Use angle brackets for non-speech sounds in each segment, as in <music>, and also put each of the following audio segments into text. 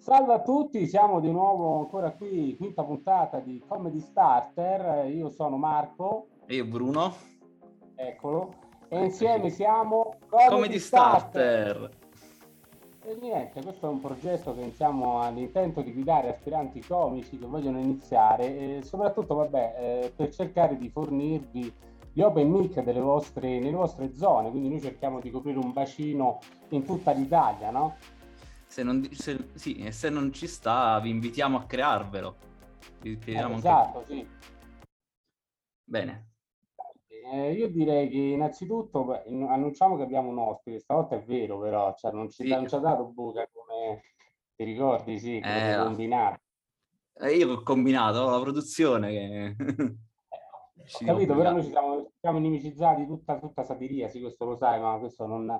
Salve a tutti, siamo di nuovo ancora qui, quinta puntata di Comedy Starter. Io sono Marco. E io Bruno. Eccolo. E insieme siamo Comedy, Comedy Starter. Starter. E niente, questo è un progetto che iniziamo all'intento di guidare aspiranti comici che vogliono iniziare e soprattutto, vabbè, eh, per cercare di fornirvi gli open mic delle vostre, nelle vostre zone, quindi noi cerchiamo di coprire un bacino in tutta l'Italia, no? Se non, se, sì, se non ci sta vi invitiamo a crearvelo. Vi eh, esatto, anche... sì. Bene. Eh, io direi che innanzitutto beh, annunciamo che abbiamo un ospite, stavolta è vero però, cioè non ci, sì. non ci ha dato buca come ti ricordi, sì, che eh, combinato. Eh, io ho combinato la produzione che... Ho capito, però noi ci siamo, siamo inimicizzati tutta, tutta Satiria, sì, questo lo sai, ma questo non,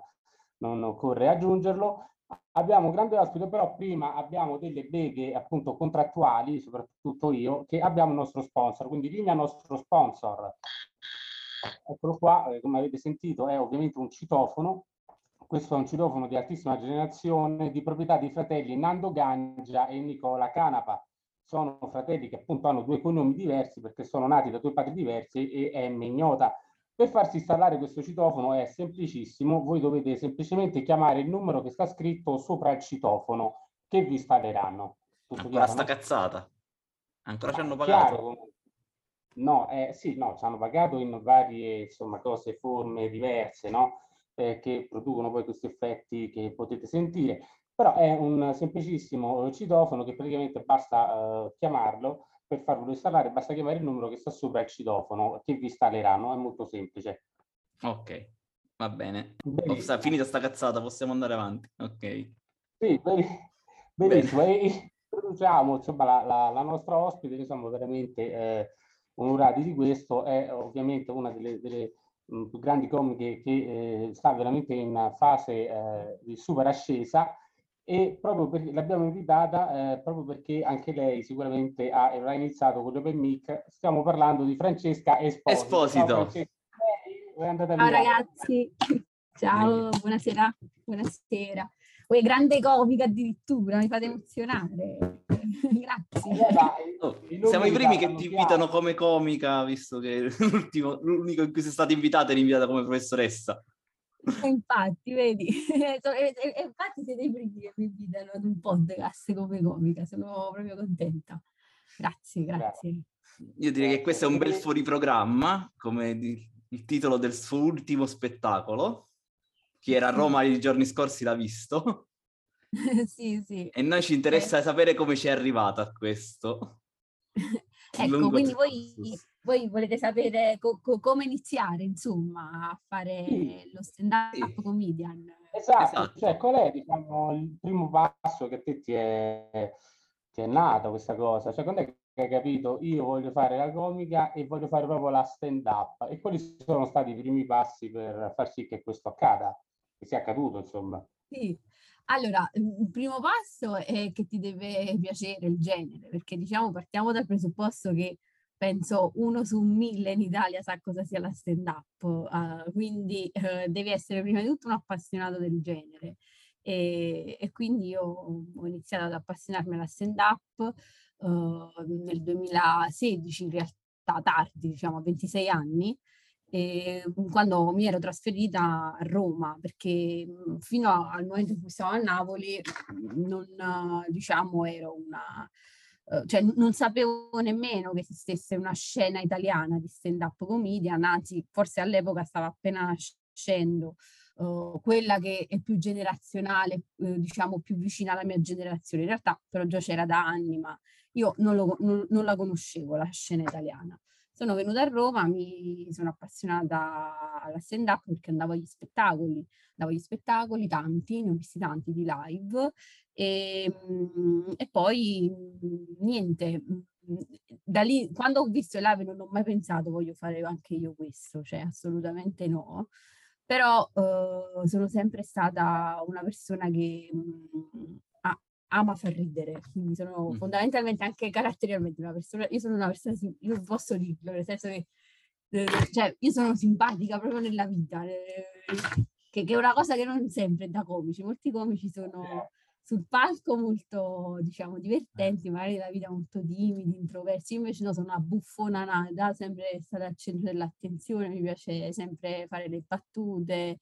non occorre aggiungerlo. Abbiamo grande ospite, però prima abbiamo delle beghe appunto contrattuali, soprattutto io, che abbiamo il nostro sponsor, quindi linea nostro sponsor. Eccolo qua, eh, come avete sentito, è ovviamente un citofono. Questo è un citofono di altissima generazione di proprietà di fratelli Nando Gangia e Nicola Canapa sono fratelli che appunto hanno due cognomi diversi perché sono nati da due padri diversi e è ignota. Per farsi installare questo citofono è semplicissimo, voi dovete semplicemente chiamare il numero che sta scritto sopra il citofono che vi installeranno. Tutto Ancora chiaro, sta no? cazzata. Ancora ci hanno pagato? Chiaro, no, eh, sì, no, ci hanno pagato in varie insomma, cose, forme diverse, no? Eh, che producono poi questi effetti che potete sentire però è un semplicissimo citofono che praticamente basta uh, chiamarlo per farlo installare, basta chiamare il numero che sta sopra il citofono che vi installeranno, è molto semplice. Ok, va bene. Benissimo. finita sta cazzata, possiamo andare avanti. Ok. Sì, benissimo. Bene. E introduciamo insomma, la, la, la, nostra ospite, che siamo veramente eh, onorati di questo, è ovviamente una delle, delle mh, più grandi comiche che eh, sta veramente in fase eh, di super ascesa e proprio perché l'abbiamo invitata eh, proprio perché anche lei sicuramente ha, avrà iniziato con l'Open Mic. Stiamo parlando di Francesca Esposito. Esposito. Ciao, Francesca. Ciao ragazzi, <laughs> ciao, buonasera, buonasera. Poi grande comica addirittura, mi fate emozionare. <laughs> Grazie. Oh, siamo i primi che ti invitano come comica, visto che <laughs> l'unico in cui sei stata invitata è invitata come professoressa. Infatti, vedi, <laughs> infatti siete i primi che mi invitano ad un podcast come comica, sono proprio contenta. Grazie, grazie. Io direi che questo è un bel fuoriprogramma, come il titolo del suo ultimo spettacolo. Chi era a Roma i giorni scorsi l'ha visto. <laughs> sì, sì. E noi ci interessa eh. sapere come ci è arrivata a questo. <laughs> ecco, quindi voi voi volete sapere co- co- come iniziare, insomma, a fare sì. lo stand-up sì. comedian. Esatto, esatto, cioè qual è diciamo, il primo passo che te ti è, ti è nata questa cosa? Cioè quando è che hai capito io voglio fare la comica e voglio fare proprio la stand-up? E quali sono stati i primi passi per far sì che questo accada, che sia accaduto insomma? Sì, allora, il primo passo è che ti deve piacere il genere, perché diciamo partiamo dal presupposto che penso uno su mille in Italia sa cosa sia la stand up, uh, quindi uh, devi essere prima di tutto un appassionato del genere. E, e quindi io ho iniziato ad appassionarmi alla stand up uh, nel 2016, in realtà tardi, diciamo a 26 anni, e, quando mi ero trasferita a Roma, perché fino al momento in cui stavo a Napoli non diciamo ero una cioè non sapevo nemmeno che esistesse una scena italiana di stand-up comedian, anzi forse all'epoca stava appena nascendo uh, quella che è più generazionale, uh, diciamo più vicina alla mia generazione. In realtà però già c'era da anni, ma io non, lo, non, non la conoscevo la scena italiana. Sono venuta a Roma, mi sono appassionata alla stand-up perché andavo agli spettacoli, andavo agli spettacoli, tanti, ne ho visti tanti di live e, ehm, e poi niente, da lì quando ho visto il live non ho mai pensato voglio fare anche io questo, cioè assolutamente no. Però eh, sono sempre stata una persona che mh, ama far ridere, quindi sono mm. fondamentalmente anche caratterialmente una persona, io sono una persona, io posso dirlo, nel senso che eh, cioè io sono simpatica proprio nella vita, eh, che, che, è una cosa che non sempre è da comici, molti comici sono sul palco molto, diciamo, divertenti, magari la vita molto timidi, introversi, io invece no, sono una buffona nata, sempre stata al centro dell'attenzione, mi piace sempre fare le battute,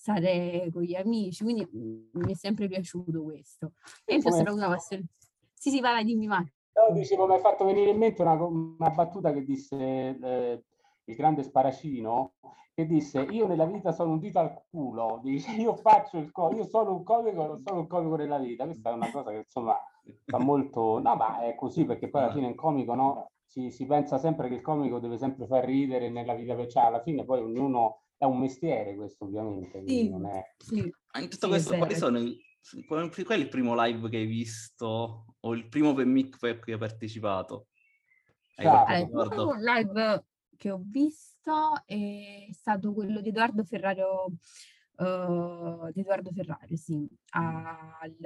stare con gli amici, quindi mi è sempre piaciuto questo. E più ho una passione. Sì, sì, vai, vai dimmi Marco. No, dicevo, mi hai fatto venire in mente una, una battuta che disse eh, il grande Sparacino, che disse io nella vita sono un dito al culo, <laughs> dice io faccio il comico, io sono un comico, non sono un comico nella vita, questa è una cosa che insomma fa molto, no ma è così perché poi alla fine in comico no, si, si pensa sempre che il comico deve sempre far ridere nella vita, cioè alla fine poi ognuno è un mestiere questo ovviamente, sì, non è... Sì. Ma in tutto sì, questo quali sono i, qual è il primo live che hai visto o il primo open mic per cui hai partecipato? Hai allora, il primo live che ho visto è stato quello di Edoardo Ferrario, uh, di Edoardo Ferrario, sì, al,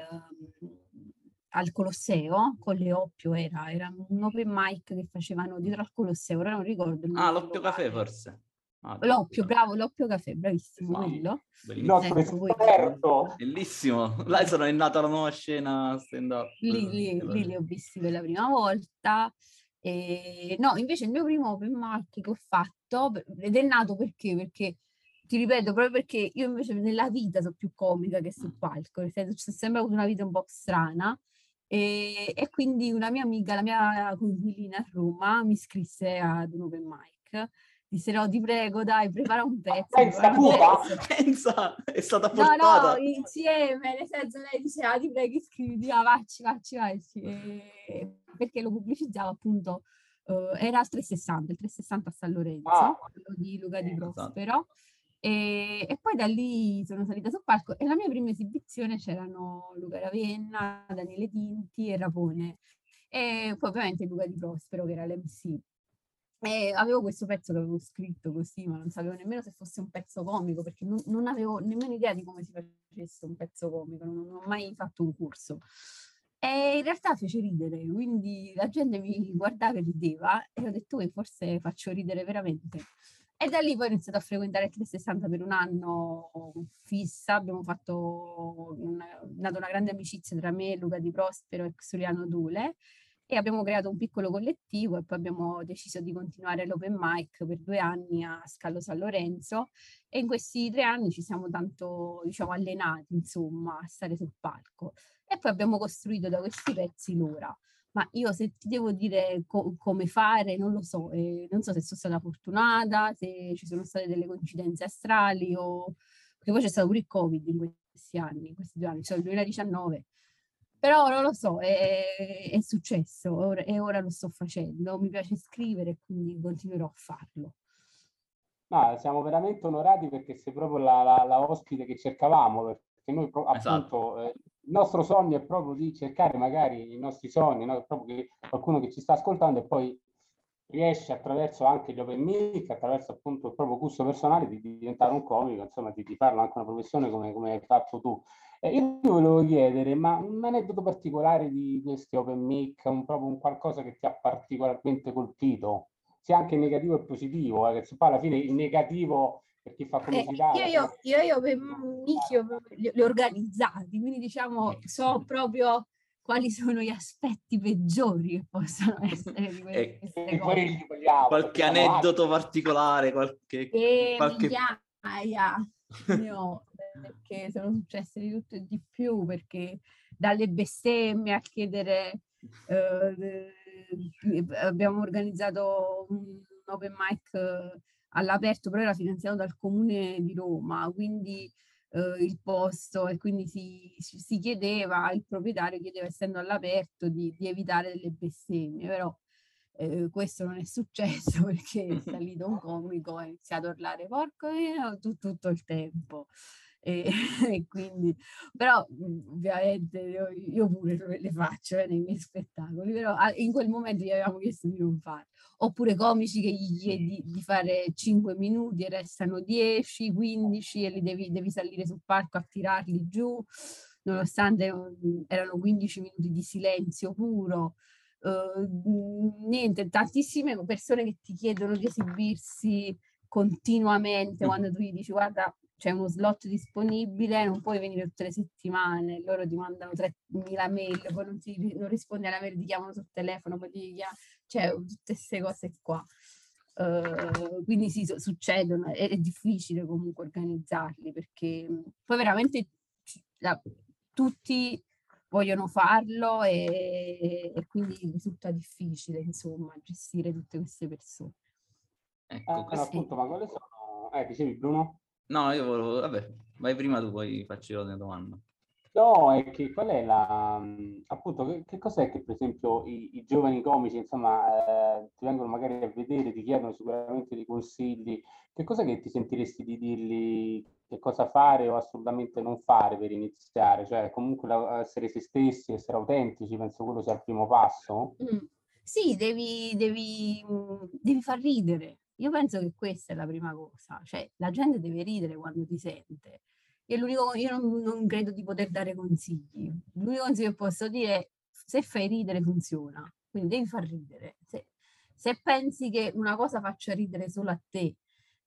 al Colosseo, con le Oppio era, era un open mic che facevano dietro al Colosseo, ora non ricordo. ah, l'Oppio Caffè forse. Ah, l'oppio, bravo, l'oppio caffè, bravissimo sì, quello. Bellissimo. Ecco, Bellissimo. <laughs> Là sono è nata la nuova scena stand up. Lì, lì, lì li ho visti per la prima volta. E, no, invece il mio primo open mic che ho fatto, ed è nato perché? Perché, ti ripeto, proprio perché io invece nella vita sono più comica che sul palco, nel senso c'è sempre avuto una vita un po' strana. E, e quindi una mia amica, la mia coinquilina a Roma, mi iscrisse ad un open mic disse no ti prego dai prepara un pezzo pensa, pezzo. <laughs> pensa è stata portata no no insieme nel senso lei diceva ah, ti prego iscriviti ah, vacci vacci vacci e, perché lo pubblicizzava appunto uh, era al 360 il 360 a San Lorenzo ah. quello di Luca Di esatto. Prospero e, e, poi da lì sono salita sul palco e la mia prima esibizione c'erano Luca Ravenna, Daniele Tinti e Rapone e poi ovviamente Luca Di Prospero che era l'MC e avevo questo pezzo che avevo scritto così, ma non sapevo nemmeno se fosse un pezzo comico, perché non, non avevo nemmeno idea di come si facesse un pezzo comico, non, non ho mai fatto un corso. E in realtà fece ridere, quindi la gente mi guardava e rideva e ho detto che forse faccio ridere veramente. E da lì poi ho iniziato a frequentare il 360 per un anno fissa, abbiamo fatto una, nato una grande amicizia tra me, Luca Di Prospero e Xuriano Dule e abbiamo creato un piccolo collettivo e poi abbiamo deciso di continuare l'open mic per due anni a Scalo San Lorenzo. E in questi tre anni ci siamo tanto diciamo allenati insomma a stare sul palco. E poi abbiamo costruito da questi pezzi l'ora. Ma io se ti devo dire co- come fare non lo so eh, non so se sono stata fortunata se ci sono state delle coincidenze astrali o perché poi c'è stato pure il covid in questi anni in questi due anni cioè il 2019 però non lo so, è, è successo ora, e ora lo sto facendo. Mi piace scrivere e quindi continuerò a farlo. No, siamo veramente onorati perché sei proprio la, la, la ospite che cercavamo, perché noi esatto. appunto eh, il nostro sogno è proprio di cercare magari i nostri sogni, no? proprio che qualcuno che ci sta ascoltando e poi riesce attraverso anche gli open mic, attraverso appunto il proprio gusto personale di, di diventare un comico, insomma di, di farlo anche una professione come, come hai fatto tu. Eh, io ti volevo chiedere, ma un aneddoto particolare di questi open mic, un, proprio un qualcosa che ti ha particolarmente colpito, sia anche negativo e positivo, eh, che poi alla fine il negativo per chi fa pubblicità... Eh, io, io, io, open mic li, li ho organizzati, quindi diciamo so proprio quali sono gli aspetti peggiori che possono essere di queste, eh, cose. Qualche aneddoto particolare, qualche... E qualche... migliaia ne ho perché sono successe di tutto e di più, perché dalle bestemmie a chiedere, eh, abbiamo organizzato un open mic eh, all'aperto, però era finanziato dal comune di Roma, quindi eh, il posto e quindi si, si, chiedeva, il proprietario chiedeva essendo all'aperto di, di evitare delle bestemmie, però eh, questo non è successo <laughs> perché è <laughs> salito un comico e ha iniziato a urlare porco io tutto, tutto il tempo. E, <laughs> e, quindi, però mhmm, ovviamente io, io pure le faccio eh, nei miei spettacoli, però in quel momento gli avevamo chiesto di non farlo. Oppure comici che gli chiedi di fare 5 minuti e restano 10, 15 e li devi, devi salire sul palco a tirarli giù, nonostante mhmm, erano 15 minuti di silenzio puro. Uh, niente, tantissime persone che ti chiedono di esibirsi continuamente mm. quando tu gli dici guarda c'è uno slot disponibile, non puoi venire tutte le settimane, loro ti mandano 3.000 mail, poi non, ti, non rispondi alla mail, ti chiamano sul telefono, poi ti chiamano, cioè tutte queste cose qua. Uh, quindi sì, succedono, è, è, difficile comunque organizzarli perché poi veramente la, tutti vogliono farlo e, e, quindi risulta difficile insomma gestire tutte queste persone. Ecco, eh, appunto, ma quali sono? Eh, dicevi Bruno? No, io volevo, vabbè, vai prima tu, poi faccio io la domanda. No, è che qual è la, appunto, che, che cos'è che per esempio i, i giovani comici, insomma, eh, ti vengono magari a vedere, ti chiedono sicuramente dei consigli, che cos'è che ti sentiresti di dirgli che cosa fare o assolutamente non fare per iniziare? Cioè, comunque la, essere se stessi, essere autentici, penso quello sia il primo passo. Mm. Sì, devi, devi, devi far ridere, io penso che questa è la prima cosa, cioè la gente deve ridere quando ti sente. Io, l'unico, io non, non credo di poter dare consigli. L'unico consiglio che posso dire è se fai ridere funziona, quindi devi far ridere. Se, se pensi che una cosa faccia ridere solo a te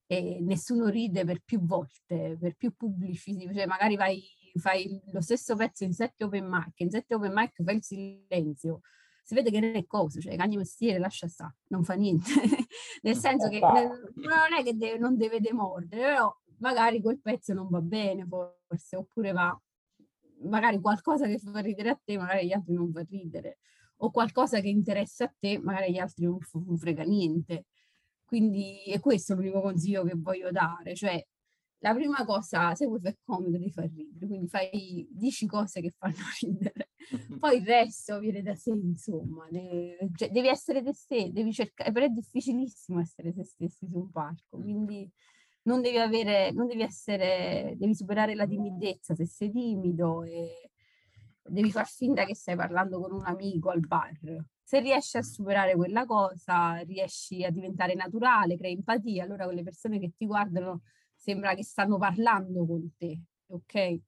e nessuno ride per più volte, per più pubblici, cioè magari vai, fai lo stesso pezzo in sette open mic, in sette open mic fai il silenzio, si vede che non è cosa, cioè cagni mestiere, lascia stare, non fa niente. <laughs> Nel senso che non è che deve, non deve demordere, però magari quel pezzo non va bene forse, oppure va magari qualcosa che fa ridere a te, magari gli altri non fa ridere, o qualcosa che interessa a te, magari gli altri non, non frega niente. Quindi è questo l'unico consiglio che voglio dare, cioè la prima cosa, se vuoi fare comico, devi far ridere, quindi fai, dici cose che fanno <laughs> ridere, <laughs> poi il resto viene da sé, insomma, devi, cioè, devi essere te stesso, devi cercare, però è difficilissimo essere te stessi su un palco, quindi non devi avere, non devi essere, devi superare la timidezza se sei timido e devi far finta che stai parlando con un amico al bar. Se riesci a superare quella cosa, riesci a diventare naturale, crei empatia, allora quelle persone che ti guardano sembra che stanno parlando con te, ok? E,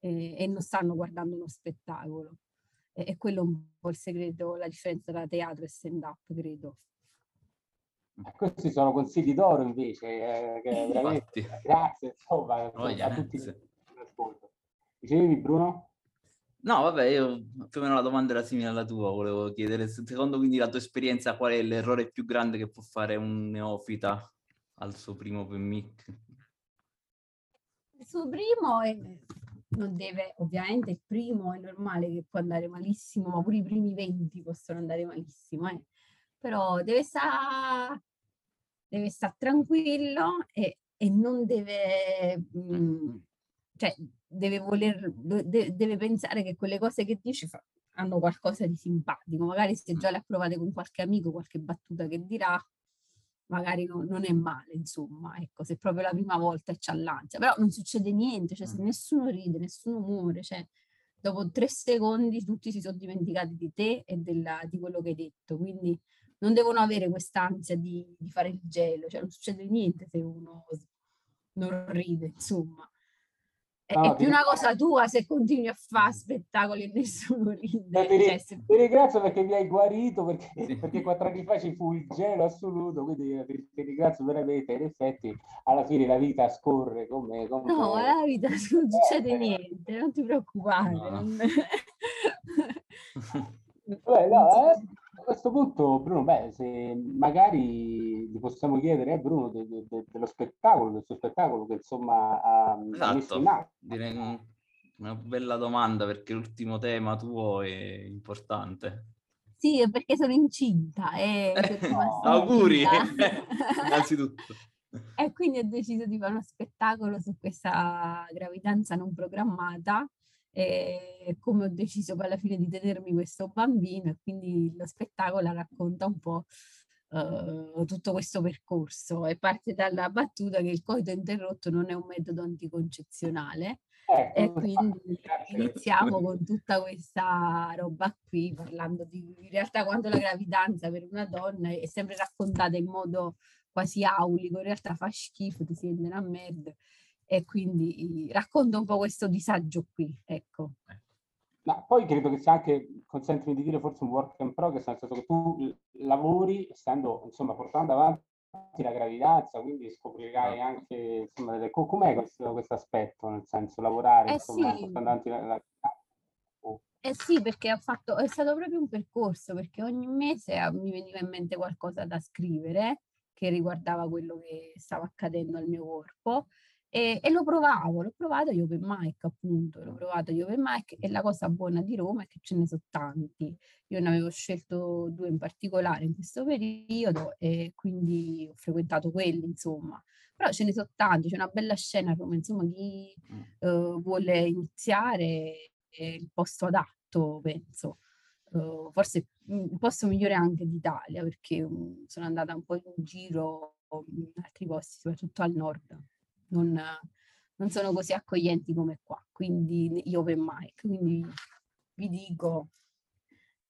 e non stanno guardando uno spettacolo. E, e quello è un po' il segreto, la differenza tra teatro e stand-up, credo. Eh, questi sono consigli d'oro invece, eh, che veramente grazie insomma, oh, a tutti. Dicevi Bruno? No, vabbè, io più o meno la domanda era simile alla tua, volevo chiedere, secondo quindi la tua esperienza, qual è l'errore più grande che può fare un neofita al suo primo open mic? Il suo primo è, non deve, ovviamente il primo è normale che può andare malissimo, ma pure i primi 20 possono andare malissimo, eh. però deve stare deve stare tranquillo e, e non deve, mh, mm, cioè deve voler, de, deve pensare che quelle cose che dici fa, hanno qualcosa di simpatico, magari se già le ha provate con qualche amico, qualche battuta che dirà, magari no, non è male, insomma, ecco, se proprio la prima volta e c'ha l'ansia, però non succede niente, cioè se nessuno ride, nessuno muore, cioè dopo tre secondi tutti si sono dimenticati di te e della, di quello che hai detto, quindi non devono avere quest'ansia di, di fare il gelo, cioè non succede niente se uno non ride, insomma. È, più una cosa tua se continui a fare spettacoli e nessuno ride. Ti, cioè, se... ti ringrazio perché mi hai guarito, perché, perché quattro anni fa ci fu il gelo assoluto, quindi eh, ti, ti ringrazio veramente. In effetti, alla fine la vita scorre come... come no, la vita <laughs> non succede eh, niente, non ti preoccupare. No. <laughs> <laughs> Beh, no, eh, questo punto, Bruno, beh, se magari gli possiamo chiedere a Bruno de, de, de, dello spettacolo, del suo spettacolo che insomma ha, esatto. messo in atto. Direi una bella domanda perché l'ultimo tema tuo è importante. Sì, perché sono incinta. E no. Auguri, <laughs> innanzitutto. E quindi ho deciso di fare uno spettacolo su questa gravidanza non programmata e come ho deciso poi alla fine di tenermi questo bambino e quindi lo spettacolo racconta un po' uh, tutto questo percorso. E parte dalla battuta che il coito interrotto non è un metodo anticoncezionale eh, e quindi iniziamo con tutta questa roba qui parlando di in realtà quando la gravidanza per una donna è sempre raccontata in modo quasi aulico, in realtà fa schifo, ti sente una merda e quindi racconto un po' questo disagio qui, ecco. No, poi credo che sia anche, consentimi di dire, forse un work in progress, nel senso che tu lavori, essendo, insomma, portando avanti la gravidanza, quindi scoprirai anche, insomma, delle, com'è questo, aspetto, nel senso, lavorare, eh insomma, sì. portando avanti la, la eh sì, perché ho fatto, è stato proprio un percorso, perché ogni mese ah, mi veniva in mente qualcosa da scrivere che riguardava quello che stava accadendo al mio corpo e, e lo provavo, l'ho provato agli open mic appunto, l'ho provato agli open mic e la cosa buona di Roma è che ce ne sono tanti. Io ne avevo scelto due in particolare in questo periodo e quindi ho frequentato quelli, insomma. Però ce ne sono tanti, c'è una bella scena a Roma, insomma, chi uh, vuole iniziare il posto adatto, penso. Uh, forse il posto migliore anche d'Italia, perché um, sono andata un po' in giro in altri posti, soprattutto al nord. Non, non sono così accoglienti come qua, quindi gli open mic. Quindi vi dico,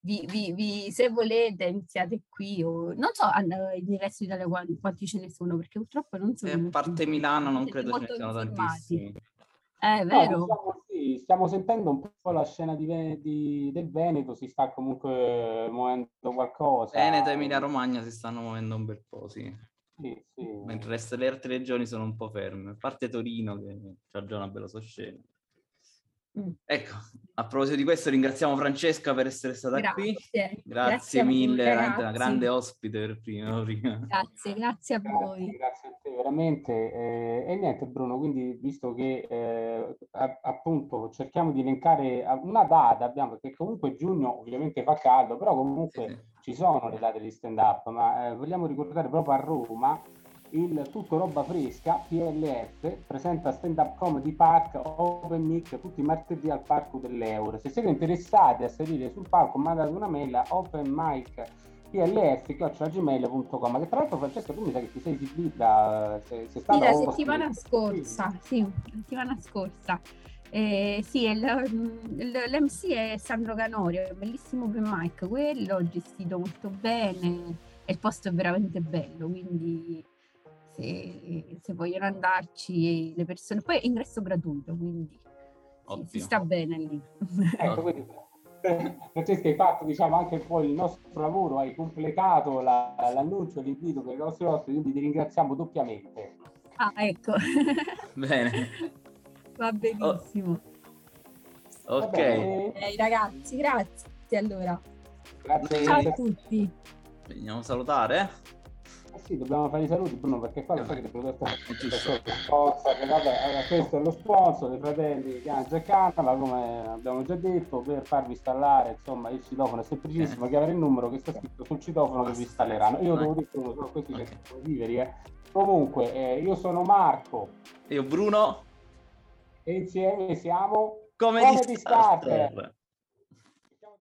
vi, vi, vi, se volete iniziate qui o non so nel resto d'Italia quanti, quanti ce ne sono perché purtroppo non sono... A parte Milano non credo ce ne siano tantissimi. È vero. No, diciamo, sì, stiamo sentendo un po' la scena di, di, del Veneto, si sta comunque muovendo qualcosa. Veneto e Emilia Romagna si stanno muovendo un bel po', sì. Sì. Mentre il resto delle altre regioni sono un po' ferme, a parte Torino che ha già una bella soscena. Mm. Ecco, a proposito di questo ringraziamo Francesca per essere stata grazie. qui. Grazie, grazie mille, veramente una grande ospite per prima. Grazie, grazie a voi. Grazie, grazie a te veramente. Eh, e niente Bruno, quindi visto che eh, appunto cerchiamo di elencare una data, abbiamo, perché comunque giugno ovviamente fa caldo, però comunque sì. ci sono le date di stand up, ma eh, vogliamo ricordare proprio a Roma il Tutto Roba Fresca, PLF, presenta Stand Up Comedy Park Open Mic tutti i martedì al Parco dell'Euro. Se siete interessati a salire sul palco, mandate una mail a open mic plf.gmail.com che tra l'altro Francesca tu mi sa che ti sei esibita sei, sei stata sì, la settimana scorsa sì, la settimana scorsa. Eh, sì, l'MC è Sandro Canorio, è un bellissimo open mic quello, gestito molto bene e il posto è veramente bello, quindi se, se vogliono andarci le persone. Poi è ingresso gratuito, quindi si, si, sta bene lì. Ecco, quindi, Francesca, hai fatto diciamo, anche poi il nostro lavoro, hai completato la, l'annuncio, l'invito per i nostri ospiti, quindi ti ringraziamo doppiamente. Ah, ecco. <laughs> bene. Va benissimo. Oh. Ok. Eh, ragazzi, grazie allora. Grazie. Ciao a tutti. Andiamo a salutare. Eh sì, dobbiamo fare i saluti Bruno perché qua lo sai che prodotto sponsor, che vabbè, questo è lo sponsor dei fratelli Ganza e Canala, come abbiamo già detto, per farvi installare insomma il citofono è semplicissimo, eh. chiamare il numero che sta scritto sul citofono che vi installeranno. Io devo dire che sono questi okay. che sono viveri, eh. Comunque, eh, io sono Marco. Io Bruno. E insieme siamo come, come di starter. starter.